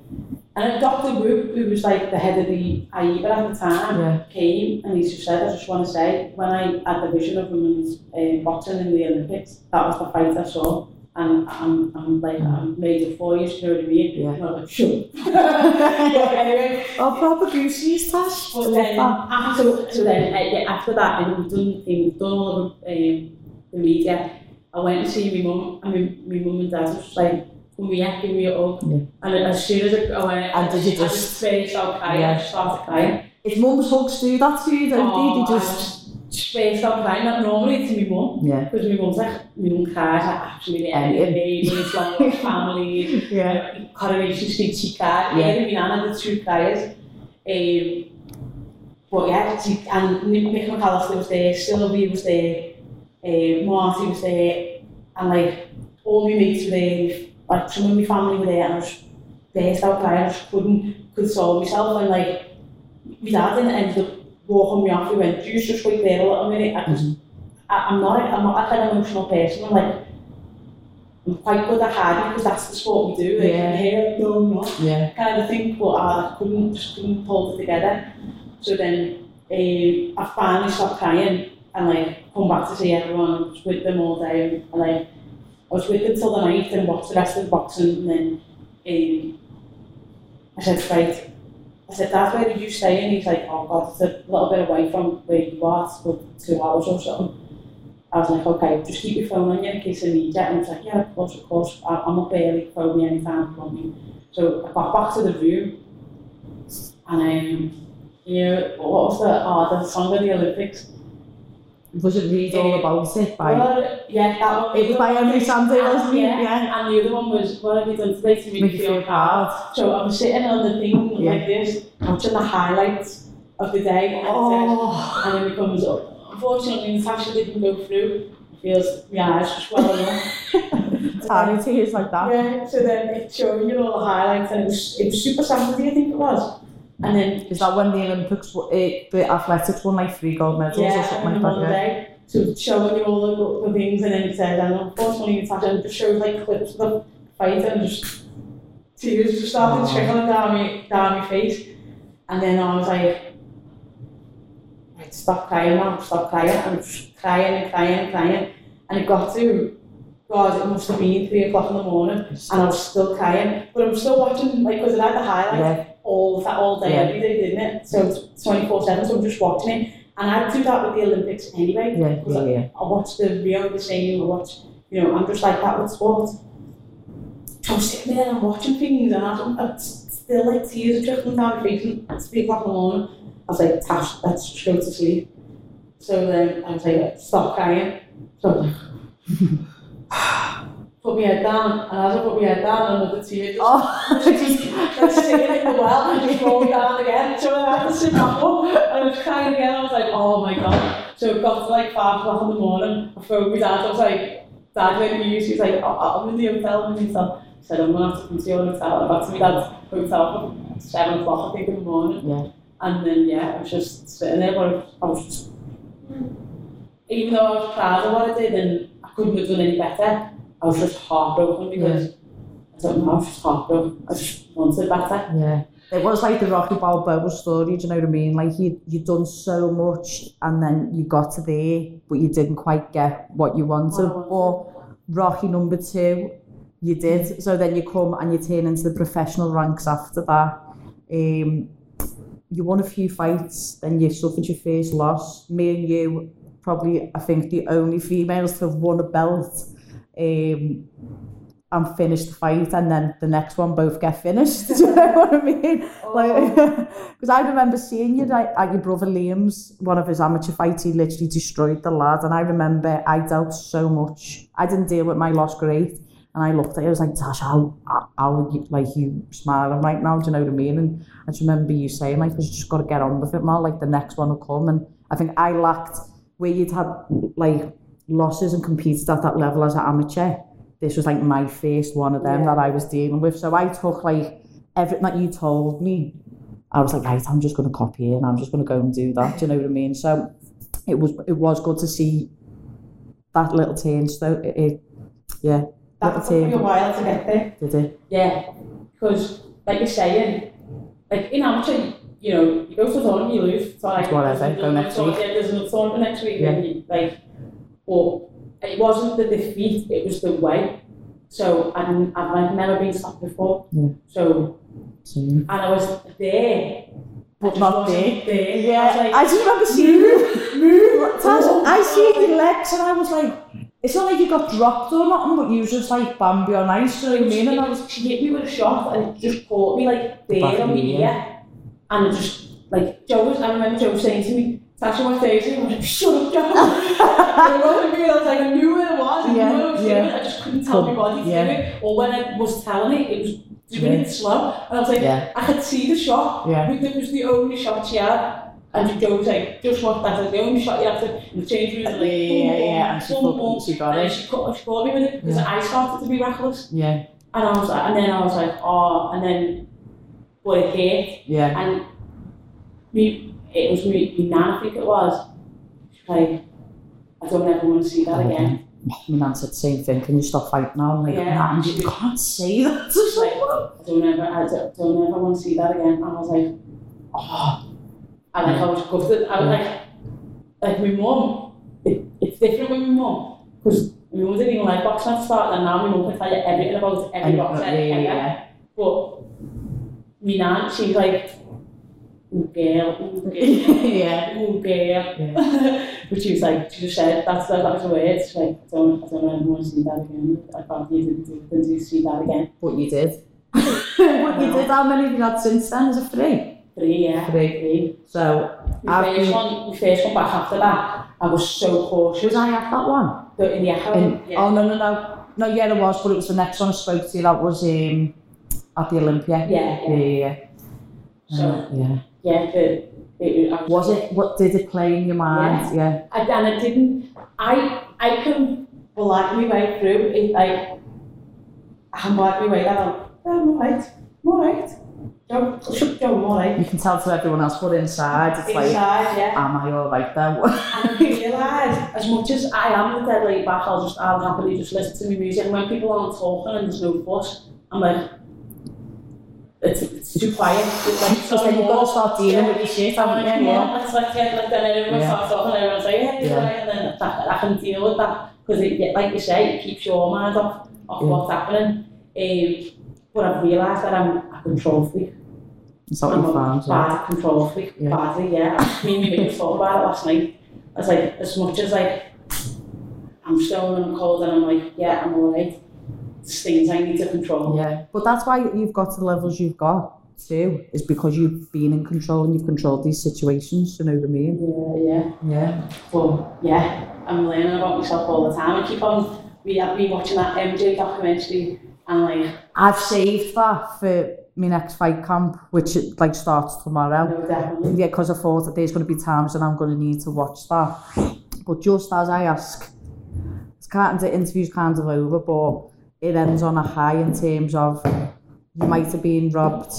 and then Dr. Wu, who was like the head of the AIBA at the time, yeah, came and he just said, I just want to say, when I had the vision of women's uh, boxing in the Olympics, that was the fight I saw. And I'm, I'm like, I'm of four years, you know what I mean? Yeah. I like, sure. *laughs* *laughs* but anyway, proper goosies, Tash. I but then, after, so then, uh, yeah, after that, and we've done things, done all of the, um, the media, I went and see my mum, and my, my mum and dad was just like, come here, give me a hug. Yeah. And as soon as I went, And did you I just- just burst out crying, Yeah. I just started crying. If mum's hugs do that to you, don't Oh, they? They I just, just spaced out crying. Not normally to my mum, yeah. because my mum's like, my mum cries like absolutely Anything. baby, long family, Yeah. uh, Coronation Street, she cried. Yeah. Yeah. My nana, the two criers. Um, but yeah, she, and Nick Nick McAllister was there, Sylvie was there, uh, Marty was there, and like all my mates were there, like some of my family were there, and I was burst out crying, I just couldn't console myself, and like my dad end walking me off, he went, you just wait there a little minute, I just, I, I'm not, I'm not like an emotional person, I'm like, I'm quite good at hiding because that's the sport we do, like, Yeah. here, no, I'm not Yeah. kind of thing, but I couldn't just couldn't hold it together. So then um, I finally stopped crying and like come back to see everyone. I was with them all day and like I was with them till the night and watched the rest of the boxing and then um, I said, right. I said, Dad, where did you stay? And he's like, oh God, it's a little bit away from where you are, it's two hours or something. I was like, okay, just keep your phone on you in case I need you. And he was like, yeah, of course, of course. I- I'm up early, phone me anytime you me. So I got back to the room And um, you know, what was the, oh, the song of the Olympics? Was it read all eh, about it by... Well, yeah, that one. It was by Emeli Sandé, wasn't it? Yeah. Yeah. And the other one was, what have you done today to make, Make you feel proud? So I was sitting on the thing Yeah. like this, watching the highlights of the day, and, it Oh, and then it comes up. Unfortunately, Natasha didn't go through. Feels my eyes just swelling *laughs* up. tiny tears like that. Yeah, so then it showed you all the highlights, and it was, it was super Saturday, I think it was. And then Is that when the Olympics, the athletics won like three gold medals or Yeah, something and like that? one Yeah. day, so showing you all the, the things, and then it says, and unfortunately, Natasha, and it shows like clips of the fight, and just tears just started Oh. trickling down my, down my face. And then I was like, right, stop crying now, stop crying, and crying and crying and crying. And it got to, God, it must have been three o'clock in the morning, and I was still crying, but I'm still watching, like, because it had the highlights Yeah, all that all day, Yeah. every day, didn't it? So it's 24 7, so I'm just watching it. And I do that with the Olympics anyway. yeah, yeah, yeah. I watch the Rio the same, I watch, you know, I'm just like that with sport. So I'm sitting there and I'm watching things and I'm, I'm still like tears are trickling down my face and it's three o'clock in the morning. I was like, Tash, let's just go to sleep. So then I was like, stop crying. So *laughs* *sighs* *sighs* *sighs* I was like, put my head down, and as I put my head down, another tear just, oh. just like sticking in the well and just rolling down again. So I had to sit back up, and I was crying again. I was like, oh my god. So it got to like five o'clock in the morning. I phoned my dad. I was like, Dad, where are you? She was like, oh, oh I'm in the hotel. I'm in the hotel. I said, I'm going to have to come to your hotel. I got to my dad's hotel at seven o'clock, I think, in the morning. Yeah. And then, yeah, I was just sitting there, but I was just, even though I was proud of what I did and I couldn't have done any better, I was just heartbroken because I don't know, I was just heartbroken. I just wanted better. Yeah. It was like the Rocky Balboa story, do you know what I mean? Like you you'd done so much and then you got to there, but you didn't quite get what you wanted. But Rocky number two, you did. So then you come and you turn into the professional ranks after that. Um, you won a few fights, then you suffered your first loss. Me and you, probably, I think, the only females to have won a belt. Um, and finish the fight and then the next one both get finished. *laughs* Do you know what I mean? Like, *laughs* because I remember seeing you like, at your brother Liam's, one of his amateur fights, he literally destroyed the lad. And I remember I dealt so much. I didn't deal with my loss great. And I looked at it, I was like, Tash, how, how, how you, like, you smiling right now? Do you know what I mean? And I just remember you saying, like, you just got to get on with it, man. Like, the next one will come. And I think I lacked, where you'd had, like, losses and competed at that level as an amateur, this was like my first one of them Yeah. that I was dealing with. So I took like everything that you told me. I was like, right, I'm just going to copy it and I'm just going to go and do that. Do you know what I mean? So it was it was good to see that little turn. So it, it yeah, That took me a while to get there. Did it? Yeah, because like you're saying, like in amateur, you know, you go to the tournament, you lose. So like, It's whatever, go next week. Yeah, there's another tournament next week. Yeah. And you, like, but it wasn't the defeat; it was the way. So and I've like never been stopped before. Yeah. So So, and I was there, But not there. there. yeah, I was like, I just remember seeing you. move. Taz, oh, I see your legs and I was like, it's not like you got dropped or nothing, but you was just like Bambi on ice, do you know what I mean? And I was, she hit me with a shot and it just caught me like there of on my the ear. ear. And it just, like, Joe was, I remember Joe saying to me, Tasha, what day is it? I was like, shut up, Joe. *laughs* I wasn't me, I was like, I knew where it was, I knew what I was yeah. doing, I just couldn't tell my body to Yeah. do it. Or when I was telling it, it was doing Yeah. it slow. And I was like, yeah, I could see the shot, yeah. it was the only shot she had. And Joe was like, just what that's like, the only shot you have to, in the change room, Yeah, like, boom, yeah, boom, yeah, and she, boom, boom. she got And then it. she caught, she caught me with it because Yeah. I started to be reckless. Yeah, And I was like, and then I was like, oh, and then, but it hit, yeah. and me, it was me, me nan, I think it was. Like, I don't ever want to see that again. My nan said the same thing, can you stop fighting now? I'm like, Yeah. nah, you can't say that to someone. I don't ever, I don't, don't ever want to see that again. And I was like, oh, and like I was gutted. I was like, like my mum, it, it's different with my mum because my mum didn't even like boxing at the start, and now my mum can tell you everything about every boxer yeah, yeah, yeah. But my nan, she's like, ooh girl, ooh girl, Yeah. ooh girl. but she was like, she just said, that's that, that was the word. She's like, I don't, I don't ever want to see that again. I can't even do, see that again. What you did. *laughs* what you did. How many have you had since then? Is it three? Three, yeah. Three. Three. So, My I've first been- one, my first one back after that, I was so cautious. was I at that one? The, in the echo, In, yeah. Oh, no, no, no. No, yeah, it was, but it was the next one I spoke to you. That was um, at the Olympia. yeah, Yeah, yeah. yeah, yeah. So, Uh, yeah. Yeah, the, it, I Was it, what did it play in your mind? Yeah. I, and I didn't, I, I can blag my way through it, like, I can blag my way down, I'm alright, I'm alright. Joe, I'm alright. You can tell to everyone else, but inside, it's like, Inside, yeah. am I alright there? *laughs* And I realise, as much as I am the dead laid back, I'll just, I'll happily just listen to my music. And when people aren't talking and there's no fuss, I'm like, it's, it's too quiet. It's like, Because then you've got to start dealing with your shit, haven't you? Yeah, Yeah. let's let's get like then everyone Yeah. starts talking and everyone's like, yeah, Yeah. yeah. and then that, I can deal with that because it, yeah, like you say, it keeps your mind off off Yeah. what's happening. Um, but I've realised that I'm a control freak. Is that I'm a? Yeah. bad control freak, Yeah. badly, yeah. Me and me were talking about it last night. I was like, as much as like I'm stoned and I'm cold and I'm like, yeah, I'm alright. Things I need to control. Yeah, but that's why you've got the levels you've got too, is because you've been in control and you've controlled these situations, you know what I mean? Yeah, yeah. Yeah. But yeah, I'm learning about myself all the time. I keep on we have been watching that MJ documentary and like I've saved that for my next fight camp, which it, like starts tomorrow. no definitely. Yeah, because I thought that there's going to be times when I'm going to need to watch that. But just as I ask, it's kind of, the interview's kind of over, but it ends on a high in terms of you might have been robbed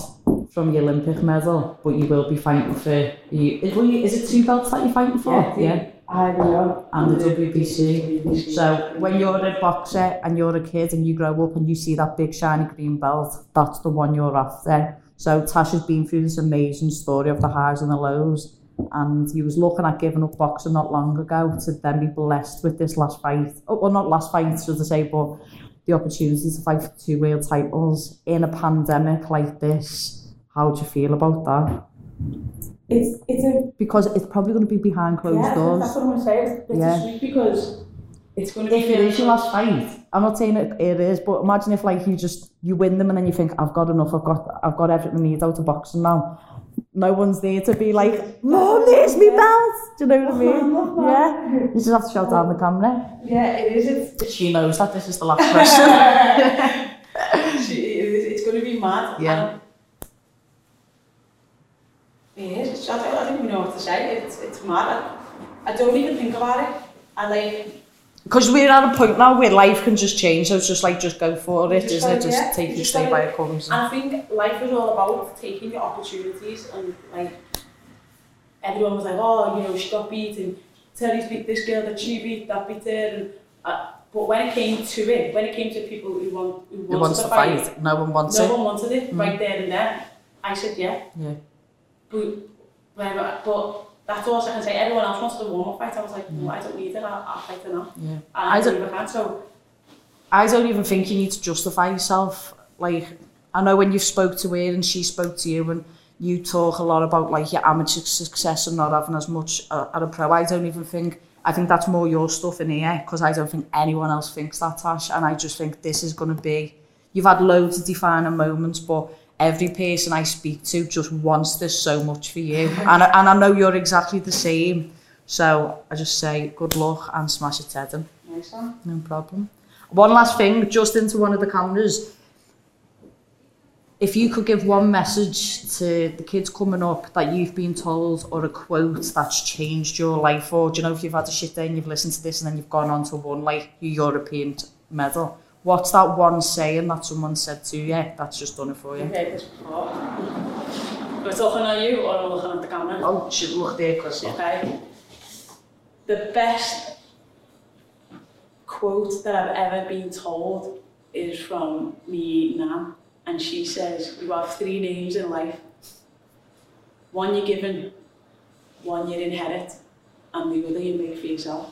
from your Olympic medal, but you will be fighting for you. Is, you, is it two belts that you're fighting for? Yeah. I know. And the WBC. So when you're a boxer and you're a kid and you grow up and you see that big shiny green belt, that's the one you're after. So Tasha's been through this amazing story of the highs and the lows. And he was looking at giving up boxing not long ago to then be blessed with this last fight. Oh, well, not last fight, should I say, but the opportunity to fight for two world titles in a pandemic like this. How do you feel about that? It's it's a Because it's probably going to be behind closed yeah, doors. that's what I'm gonna say. It's, it's Yeah. because it's gonna be if it is your last fight, I'm not saying it, it is, but imagine if like you just you win them and then you think I've got enough, I've got I've got everything I need out of boxing now. No one's there to be like, Mom, there's me belt. Do you know what I mean? *laughs* Yeah. You just have to shout down the camera. Yeah, it is. It's, She knows that this is the last question. *laughs* it's, it's gonna be mad. Yeah. And it is. It's, I, don't, I don't even know what to say. It's it's mad. I, I don't even think about it. I like Because we're at a point now where life can just change, so it's just like just go for it, Just isn't it? Just yeah. take You it stay by it comes. And I think life is all about taking your opportunities and like everyone was like, oh, you know, got beat and Terry's beat this girl that she beat, that beat her. And, uh, but when it came to it, when it came to people who want who, wants to fight, fight? No one wants no it. No one wanted it Mm. right there and then. I said yeah, Yeah. but but that's all I can say. Everyone else wants the warm-up fight. I was like, no, I don't need it. I'll, I'll fight it now. Yeah. And I don't- even can. So I don't even think you need to justify yourself. Like, I know when you spoke to her and she spoke to you and you talk a lot about like your amateur success and not having as much uh, at a pro. I don't even think, I think that's more your stuff in here because I don't think anyone else thinks that, Tash. And I just think this is going to be, you've had loads of defining moments, but every person I speak to just wants this so much for you. and, I- and I know you're exactly the same. So I just say good luck and smash it, Ted. nice one. No problem. One last thing, just into one of the cameras. If you could give one message to the kids coming up that you've been told or a quote that's changed your life or do you know if you've had a shit day and you've listened to this and then you've gone on to one like your European medal, what's that one saying that someone said to you Yeah, that's just done it for you? Okay, this before. We're talking at you or we're looking at the camera? Oh, should look there because Okay. The best quote that I've ever been told is from me Nan, and she says, "You have three names in life. One you're given, one you inherit, and the other you make for yourself."